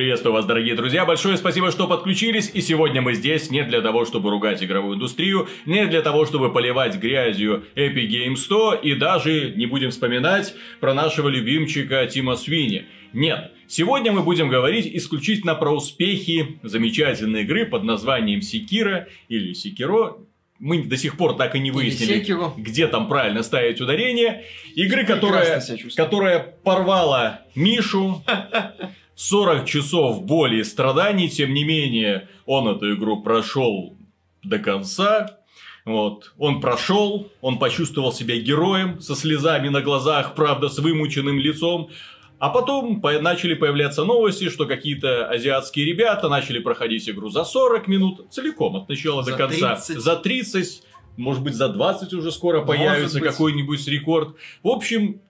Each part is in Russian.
Приветствую вас, дорогие друзья, большое спасибо, что подключились, и сегодня мы здесь не для того, чтобы ругать игровую индустрию, не для того, чтобы поливать грязью Epic Games 100, и даже не будем вспоминать про нашего любимчика Тима Свини. Нет, сегодня мы будем говорить исключительно про успехи замечательной игры под названием Секира или Секиро, мы до сих пор так и не выяснили, где там правильно ставить ударение. Игры, которая, которая порвала Мишу, 40 часов боли и страданий, тем не менее, он эту игру прошел до конца. Вот. Он прошел, он почувствовал себя героем со слезами на глазах, правда, с вымученным лицом. А потом начали появляться новости, что какие-то азиатские ребята начали проходить игру за 40 минут, целиком, от начала за до конца. 30. За 30, может быть, за 20 уже скоро появится какой-нибудь рекорд. В общем,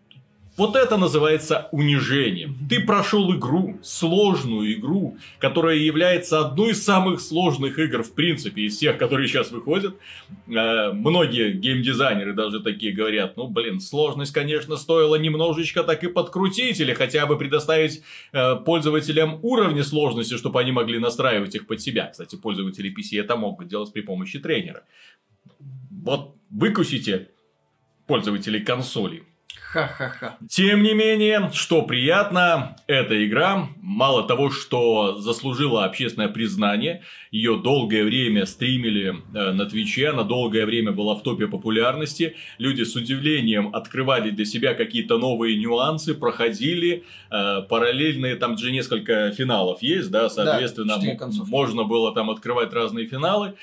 вот это называется унижением. Ты прошел игру, сложную игру, которая является одной из самых сложных игр, в принципе, из всех, которые сейчас выходят. Э, многие геймдизайнеры даже такие говорят, ну, блин, сложность, конечно, стоило немножечко так и подкрутить, или хотя бы предоставить э, пользователям уровни сложности, чтобы они могли настраивать их под себя. Кстати, пользователи PC это могут делать при помощи тренера. Вот выкусите пользователей консолей Ха-ха-ха. Тем не менее, что приятно, эта игра, мало того, что заслужила общественное признание, ее долгое время стримили э, на Твиче, она долгое время была в топе популярности, люди с удивлением открывали для себя какие-то новые нюансы, проходили, э, параллельные, там же несколько финалов есть, да, соответственно, да, можно было там открывать разные финалы.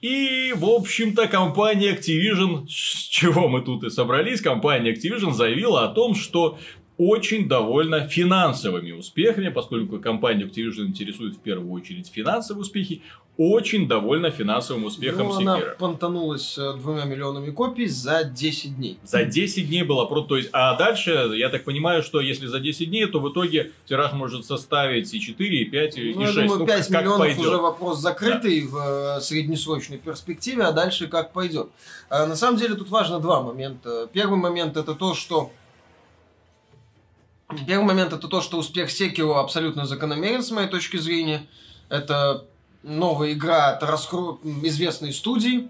И, в общем-то, компания Activision, с чего мы тут и собрались, компания Activision заявила о том, что очень довольна финансовыми успехами, поскольку компанию Activision интересует в первую очередь финансовые успехи, очень довольна финансовым успехом ну, Секира. она понтанулась э, двумя миллионами копий за 10 дней. За 10 дней было просто... То есть, а дальше, я так понимаю, что если за 10 дней, то в итоге тираж может составить и 4, и 5, и ну, 6. Я думаю, 5 ну, миллионов пойдет. уже вопрос закрытый да. в э, среднесрочной перспективе, а дальше как пойдет. А на самом деле тут важно два момента. Первый момент это то, что Первый момент это то, что успех Секио абсолютно закономерен с моей точки зрения. Это новая игра от раскру... известной студии.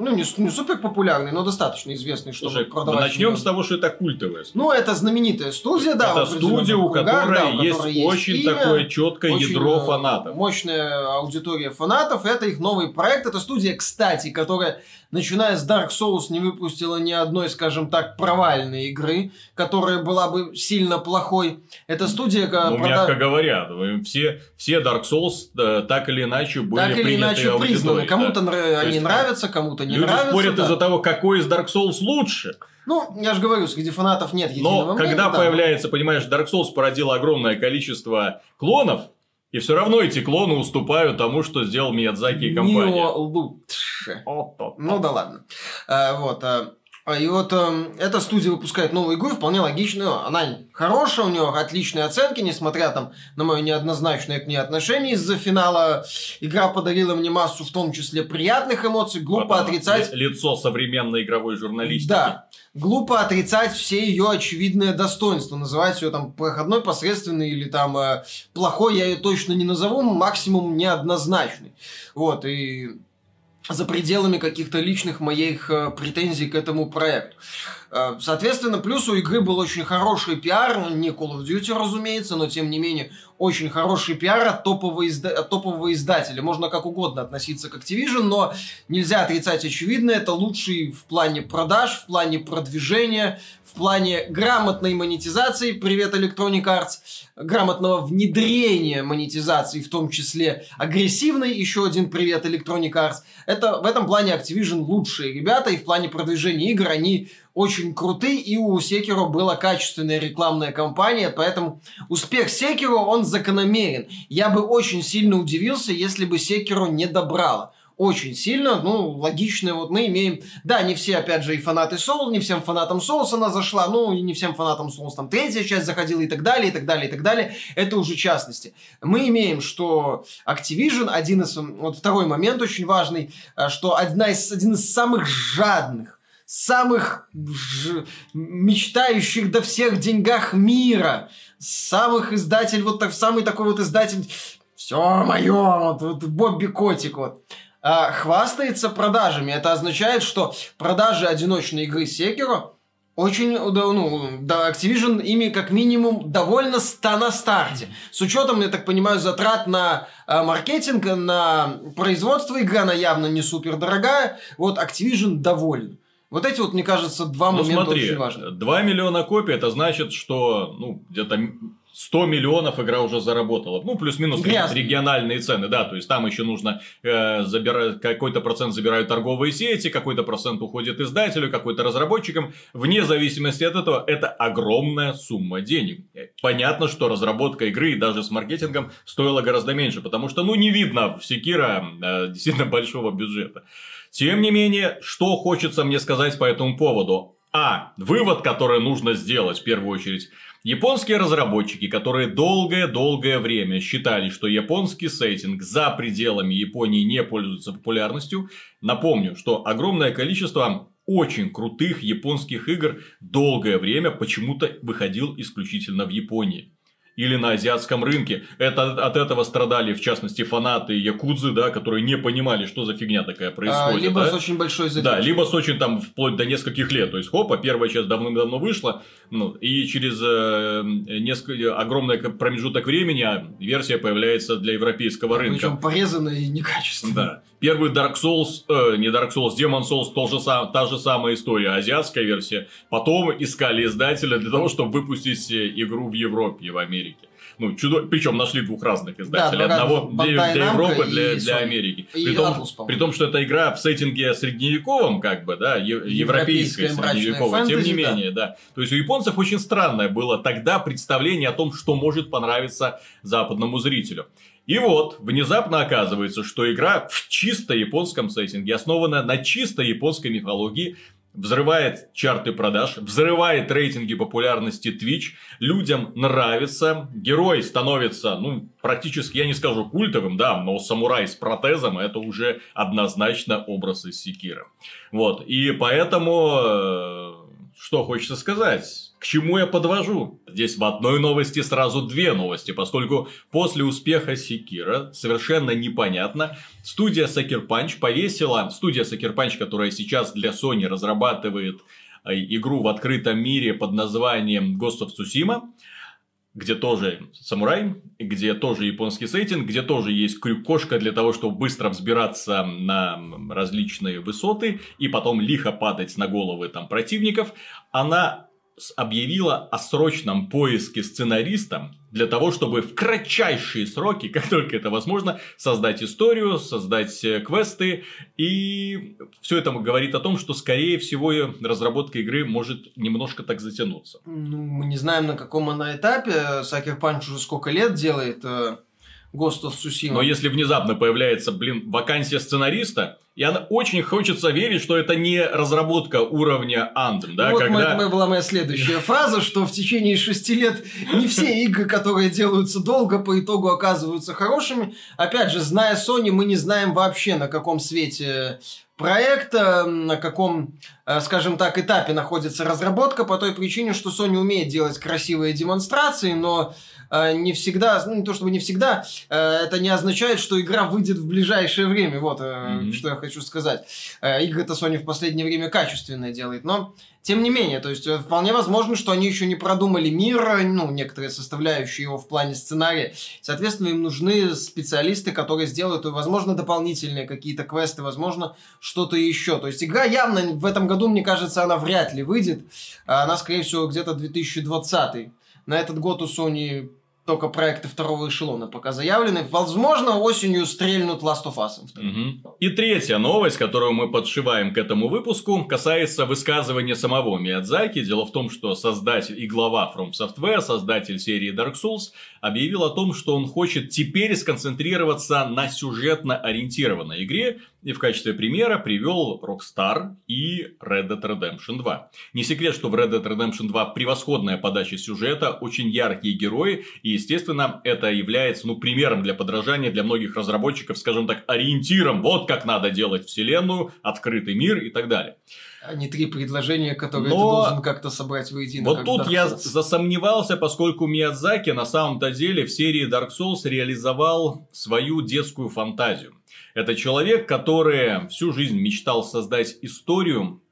Ну, не, не супер популярный, но достаточно известный, чтобы Слушай, продавать. Начнем с того, что это культовая студия. Ну, это знаменитая студия, да. Это студия, у которой, да, у есть, есть очень имя, такое четкое очень ядро э, фанатов. Мощная аудитория фанатов. Это их новый проект. Это студия, кстати, которая начиная с Dark Souls, не выпустила ни одной, скажем так, провальной игры, которая была бы сильно плохой. Это студия... Ну, прода... мягко говоря, все, все Dark Souls э, так или иначе были Так или иначе признаны. Кому-то да? они есть, нравятся, кому-то не люди нравятся. спорят да. из-за того, какой из Dark Souls лучше. Ну, я же говорю, среди фанатов нет единого Но мнения, когда да. появляется, понимаешь, Dark Souls породила огромное количество клонов, и все равно эти клоны уступают тому, что сделал Миядзаки и компания. Нио лучше. Ну да ладно. А, вот. А, и вот э, эта студия выпускает новую игру, вполне логичную. Она хорошая, у нее отличные оценки, несмотря там на мое неоднозначное к ней отношение из-за финала. Игра подарила мне массу, в том числе приятных эмоций. Глупо вот отрицать... Лицо современной игровой журналистики. Да. Глупо отрицать все ее очевидные достоинства. Называть ее там проходной, посредственный или там э, плохой я ее точно не назову, максимум неоднозначный. Вот, и за пределами каких-то личных моих э, претензий к этому проекту. Э, соответственно, плюс у игры был очень хороший пиар, не Call of Duty, разумеется, но тем не менее очень хороший пиар от топового, изда... от топового издателя. Можно как угодно относиться к Activision, но нельзя отрицать очевидно, это лучший в плане продаж, в плане продвижения, в плане грамотной монетизации, привет Electronic Arts, грамотного внедрения монетизации, в том числе агрессивной, еще один привет Electronic Arts. Это в этом плане Activision лучшие ребята, и в плане продвижения игр они очень крутые, и у Секиро была качественная рекламная кампания, поэтому успех Секиро, он закономерен. Я бы очень сильно удивился, если бы Секиро не добрала очень сильно, ну, логично, вот мы имеем, да, не все, опять же, и фанаты Соус, не всем фанатам Соус она зашла, ну, и не всем фанатам Соус там третья часть заходила и так далее, и так далее, и так далее, это уже частности. Мы имеем, что Activision, один из, вот второй момент очень важный, а, что одна из, один из самых жадных самых ж... мечтающих до всех деньгах мира, самых издатель, вот так, самый такой вот издатель, все мое, вот, вот Бобби Котик вот, а, хвастается продажами. Это означает, что продажи одиночной игры Секиро очень, ну, да, Activision ими как минимум довольно ста на старте. С учетом, я так понимаю, затрат на э, маркетинг, на производство игры, она явно не супер дорогая. Вот Activision доволен. Вот эти вот, мне кажется, два ну, момента смотри, очень важны. 2 миллиона копий, это значит, что ну, где-то 100 миллионов игра уже заработала. Ну, плюс-минус региональные цены, да. То есть, там еще нужно э, забирать, какой-то процент забирают торговые сети, какой-то процент уходит издателю, какой-то разработчикам. Вне зависимости от этого, это огромная сумма денег. Понятно, что разработка игры даже с маркетингом стоила гораздо меньше, потому что, ну, не видно в Секира э, действительно большого бюджета. Тем не менее, что хочется мне сказать по этому поводу? А. Вывод, который нужно сделать в первую очередь. Японские разработчики, которые долгое-долгое время считали, что японский сеттинг за пределами Японии не пользуется популярностью, напомню, что огромное количество очень крутых японских игр долгое время почему-то выходил исключительно в Японии или на азиатском рынке. Это, от этого страдали, в частности, фанаты Якудзы, да, которые не понимали, что за фигня такая происходит. А, либо да? с очень большой задержкой. Да, либо с очень там вплоть до нескольких лет. То есть, хопа, первая часть давным-давно вышла, ну, и через э, несколько, огромный промежуток времени версия появляется для европейского рынка. Причем порезанная и некачественная. Да. Первый Dark Souls, э, не Dark Souls, Demon Souls, тоже сам, та же самая история, азиатская версия. Потом искали издателя для того, чтобы выпустить э, игру в Европе и в Америке. Ну, чудо... Причем нашли двух разных издателей. Да, Одного для, для Европы, для, для Америки. И при, том, Atlus, при том, что эта игра в сеттинге средневековом, как бы, да, европейское средневековое, тем не да. менее, да. То есть у японцев очень странное было тогда представление о том, что может понравиться западному зрителю. И вот, внезапно оказывается, что игра в чисто японском сеттинге, основана на чисто японской мифологии, взрывает чарты продаж, взрывает рейтинги популярности Twitch, людям нравится, герой становится, ну, практически, я не скажу культовым, да, но самурай с протезом это уже однозначно образ из Секира. Вот, и поэтому, э, что хочется сказать, к чему я подвожу? Здесь в одной новости сразу две новости, поскольку после успеха Секира совершенно непонятно, студия Sucker Punch повесила, студия Sucker Punch, которая сейчас для Sony разрабатывает э, игру в открытом мире под названием Ghost of Tsushima, где тоже самурай, где тоже японский сеттинг, где тоже есть крюк-кошка для того, чтобы быстро взбираться на различные высоты и потом лихо падать на головы там противников, она объявила о срочном поиске сценариста для того, чтобы в кратчайшие сроки, как только это возможно, создать историю, создать э, квесты. И все это говорит о том, что, скорее всего, разработка игры может немножко так затянуться. Ну, мы не знаем, на каком она этапе. Сакер Панч уже сколько лет делает э, Ghost of Tsushima. Но если внезапно появляется, блин, вакансия сценариста, и она очень хочется верить, что это не разработка уровня Anthem, да, ну, вот когда... моя, была моя следующая фраза, что в течение шести лет не все игры, которые делаются долго, по итогу оказываются хорошими. Опять же, зная Sony, мы не знаем вообще, на каком свете проекта, на каком, э, скажем так, этапе находится разработка, по той причине, что Sony умеет делать красивые демонстрации, но не всегда, ну не то чтобы не всегда, э, это не означает, что игра выйдет в ближайшее время. Вот mm-hmm. что я хочу сказать. Игры-то Sony в последнее время качественные делает, но тем не менее, то есть вполне возможно, что они еще не продумали мир, ну, некоторые составляющие его в плане сценария. Соответственно, им нужны специалисты, которые сделают, возможно, дополнительные какие-то квесты, возможно, что-то еще. То есть игра явно в этом году, мне кажется, она вряд ли выйдет. Она, скорее всего, где-то 2020. На этот год у Sony только проекты второго эшелона пока заявлены. Возможно, осенью стрельнут Last of Us. Угу. И третья новость, которую мы подшиваем к этому выпуску, касается высказывания самого Миядзаки. Дело в том, что создатель и глава From Software, создатель серии Dark Souls, объявил о том, что он хочет теперь сконцентрироваться на сюжетно ориентированной игре, и в качестве примера привел Rockstar и Red Dead Redemption 2. Не секрет, что в Red Dead Redemption 2 превосходная подача сюжета, очень яркие герои, и, естественно, это является ну, примером для подражания для многих разработчиков, скажем так, ориентиром, вот как надо делать вселенную, открытый мир и так далее. А не три предложения, которые Но... ты должен как-то собрать воедино. Вот тут я засомневался, поскольку Миядзаки на самом-то деле в серии Dark Souls реализовал свою детскую фантазию. Это человек, который всю жизнь мечтал создать историю,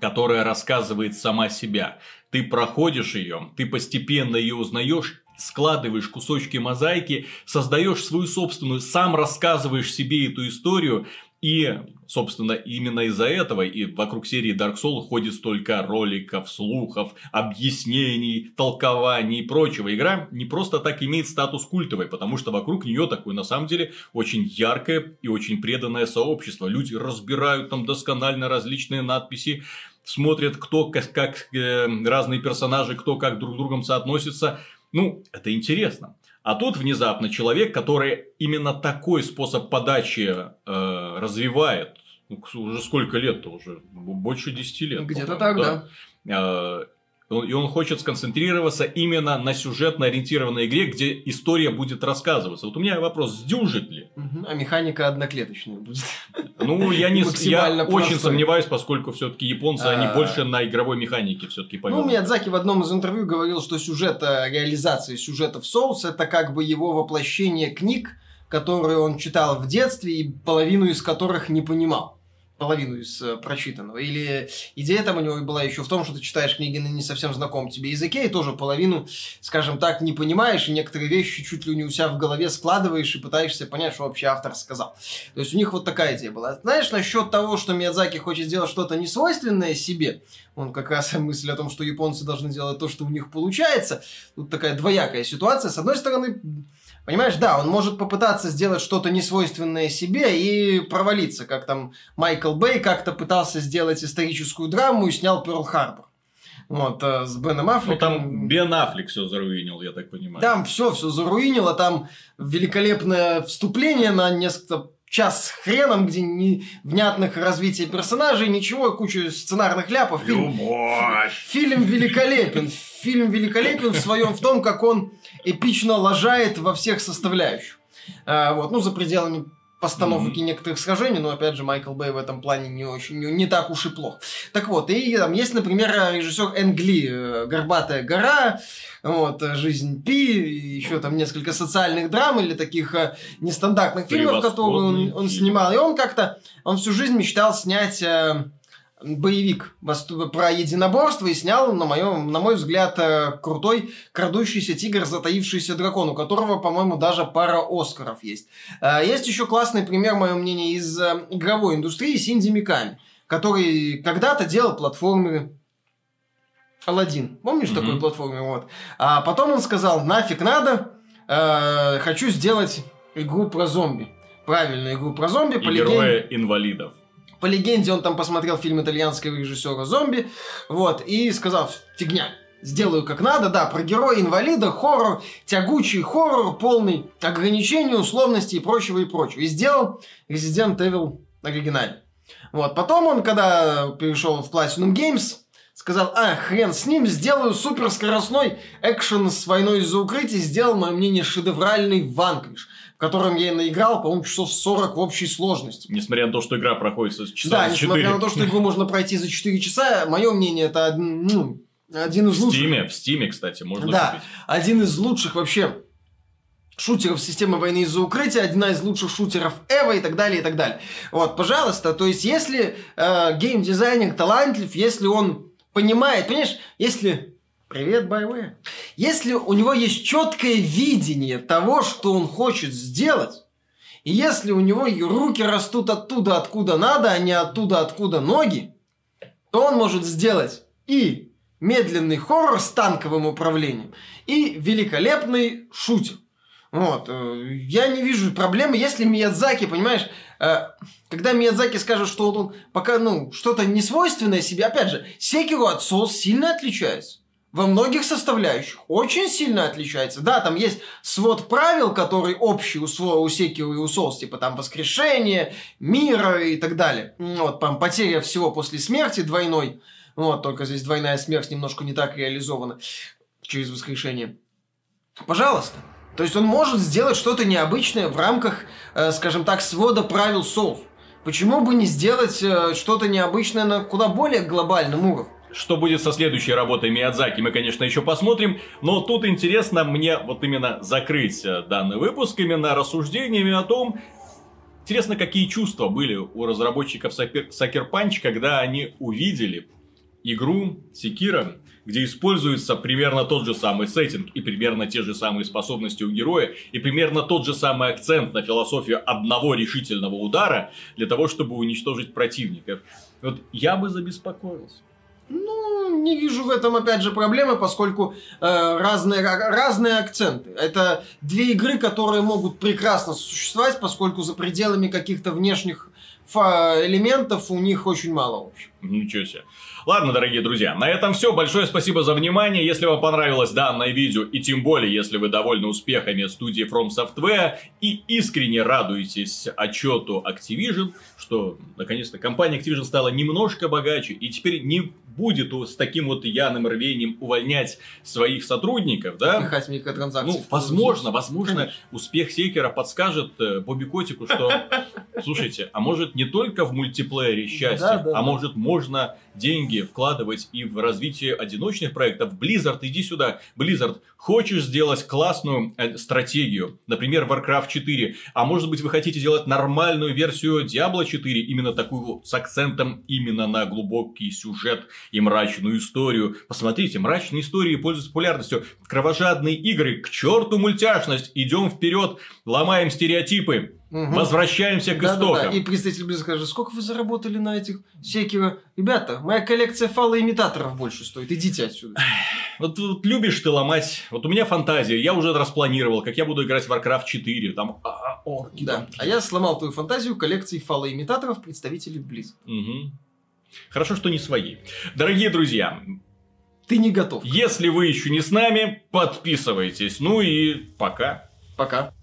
которая рассказывает сама себя. Ты проходишь ее, ты постепенно ее узнаешь, складываешь кусочки мозаики, создаешь свою собственную, сам рассказываешь себе эту историю, и, собственно, именно из-за этого и вокруг серии Dark Souls ходит столько роликов, слухов, объяснений, толкований и прочего. Игра не просто так имеет статус культовой, потому что вокруг нее такое, на самом деле, очень яркое и очень преданное сообщество. Люди разбирают там досконально различные надписи, смотрят, кто как, как э, разные персонажи, кто как друг с другом соотносится. Ну, это интересно. А тут внезапно человек, который именно такой способ подачи э, развивает, ну, уже сколько лет-то уже? Больше 10 лет. Где-то так, да. да. Э, и он хочет сконцентрироваться именно на сюжетно ориентированной игре, где история будет рассказываться. Вот у меня вопрос, сдюжит ли? А механика одноклеточная будет. Ну, я не я очень сомневаюсь, поскольку все-таки японцы, они а. больше на игровой механике все-таки повернуты. Ну, Миядзаки в одном из интервью говорил, что сюжет, э, реализация сюжета в соус, это как бы его воплощение книг, которые он читал в детстве и половину из которых не понимал половину из э, прочитанного. Или идея там у него была еще в том, что ты читаешь книги на не совсем знакомом тебе языке, и тоже половину, скажем так, не понимаешь, и некоторые вещи чуть ли не у себя в голове складываешь и пытаешься понять, что вообще автор сказал. То есть у них вот такая идея была. Знаешь, насчет того, что Миядзаки хочет сделать что-то несвойственное себе, он как раз мысль о том, что японцы должны делать то, что у них получается, тут такая двоякая ситуация. С одной стороны, Понимаешь, да, он может попытаться сделать что-то несвойственное себе и провалиться, как там Майкл Бэй как-то пытался сделать историческую драму и снял Перл Харбор. Вот, э, с Беном Аффлеком. Ну, там Бен Аффлек все заруинил, я так понимаю. Там все, все заруинило, там великолепное вступление на несколько час с хреном, где ни внятных развития персонажей, ничего, куча сценарных ляпов. Фильм, фильм великолепен фильм великолепен в своем в том, как он эпично лажает во всех составляющих. А, вот, ну, за пределами постановки mm-hmm. некоторых схожений, но опять же Майкл Бэй в этом плане не очень не, не так уж и плох. Так вот, и там есть, например, режиссер Энгли э, "Горбатая гора", вот "Жизнь Пи", еще там несколько социальных драм или таких э, нестандартных фильмов, которые он, он снимал, и он как-то он всю жизнь мечтал снять э, боевик про единоборство и снял, на, моем, на мой взгляд, э, крутой крадущийся тигр, затаившийся дракон, у которого, по-моему, даже пара Оскаров есть. Э, есть еще классный пример, мое мнение, из э, игровой индустрии Синди Миками, который когда-то делал платформы Алладин. Помнишь mm-hmm. такой платформер? Вот. А потом он сказал, нафиг надо, э, хочу сделать игру про зомби. Правильную игру про зомби. И по героя легенде... инвалидов. По легенде, он там посмотрел фильм итальянского режиссера «Зомби», вот, и сказал, фигня, сделаю как надо, да, про героя-инвалида, хоррор, тягучий хоррор, полный ограничений, условностей и прочего, и прочего. И сделал Resident Evil оригинальный. Вот, потом он, когда перешел в Platinum Games, сказал, а, хрен с ним, сделаю суперскоростной экшен с войной из-за укрытия, сделал, мое мнение, шедевральный ванкриш в котором я наиграл, по-моему, часов 40 в общей сложности. Несмотря на то, что игра проходит за часа Да, за 4. несмотря на то, что игру можно пройти за 4 часа, мое мнение, это ну, один из в лучших... Стиме, в Стиме, кстати, можно да, купить. один из лучших вообще шутеров системы войны из-за укрытия, одна из лучших шутеров Эва и так далее, и так далее. Вот, пожалуйста, то есть, если э, геймдизайнер талантлив, если он понимает, понимаешь, если Привет, BioWare. Если у него есть четкое видение того, что он хочет сделать, и если у него руки растут оттуда, откуда надо, а не оттуда, откуда ноги, то он может сделать и медленный хоррор с танковым управлением, и великолепный шутер. Вот. Э, я не вижу проблемы, если Миядзаки, понимаешь, э, когда Миядзаки скажет, что он пока, ну, что-то несвойственное себе, опять же, Секиру от Souls сильно отличается во многих составляющих очень сильно отличается. Да, там есть свод правил, который общий у, у Секио и у Солс, типа там воскрешение, мира и так далее. Вот, там потеря всего после смерти двойной. Вот, только здесь двойная смерть немножко не так реализована через воскрешение. Пожалуйста. То есть он может сделать что-то необычное в рамках, э, скажем так, свода правил Souls. Почему бы не сделать э, что-то необычное на куда более глобальном уровне? Что будет со следующей работой Миядзаки, мы, конечно, еще посмотрим. Но тут интересно мне вот именно закрыть э, данный выпуск именно рассуждениями о том, интересно, какие чувства были у разработчиков Sucker Punch, когда они увидели игру Секира, где используется примерно тот же самый сеттинг и примерно те же самые способности у героя, и примерно тот же самый акцент на философию одного решительного удара для того, чтобы уничтожить противников. Вот я бы забеспокоился. Ну, не вижу в этом, опять же, проблемы, поскольку э, разные, разные акценты. Это две игры, которые могут прекрасно существовать, поскольку за пределами каких-то внешних элементов у них очень мало общего. Ничего себе. Ладно, дорогие друзья, на этом все. Большое спасибо за внимание. Если вам понравилось данное видео, и тем более, если вы довольны успехами студии From Software и искренне радуетесь отчету Activision, что, наконец-то, компания Activision стала немножко богаче, и теперь не будет с таким вот яным рвением увольнять своих сотрудников, да? Пихать микротранзакции. Ну, возможно, возможно, Конечно. успех Секера подскажет э, Бобби Котику, что, слушайте, а может не только в мультиплеере счастье, а может можно деньги вкладывать и в развитие одиночных проектов. Blizzard, иди сюда. Blizzard, хочешь сделать классную э, стратегию, например, Warcraft 4, а может быть вы хотите сделать нормальную версию Diablo 4, именно такую с акцентом именно на глубокий сюжет и мрачную историю. Посмотрите, мрачные истории пользуются популярностью. Кровожадные игры, к черту мультяшность, идем вперед, ломаем стереотипы. Угу. Возвращаемся к да, истокам. Да, да. И представитель Blizzard скажет, сколько вы заработали на этих секиро? Ребята, моя коллекция фалоимитаторов больше стоит, идите отсюда. Вот, вот любишь ты ломать, вот у меня фантазия, я уже распланировал, как я буду играть в Warcraft 4, там а, а, орки. Да, там. а я сломал твою фантазию коллекции фалоимитаторов представителей Blizzard. Угу. Хорошо, что не свои. Дорогие друзья, ты не готов. Если вы еще не с нами, подписывайтесь. Ну и пока. Пока.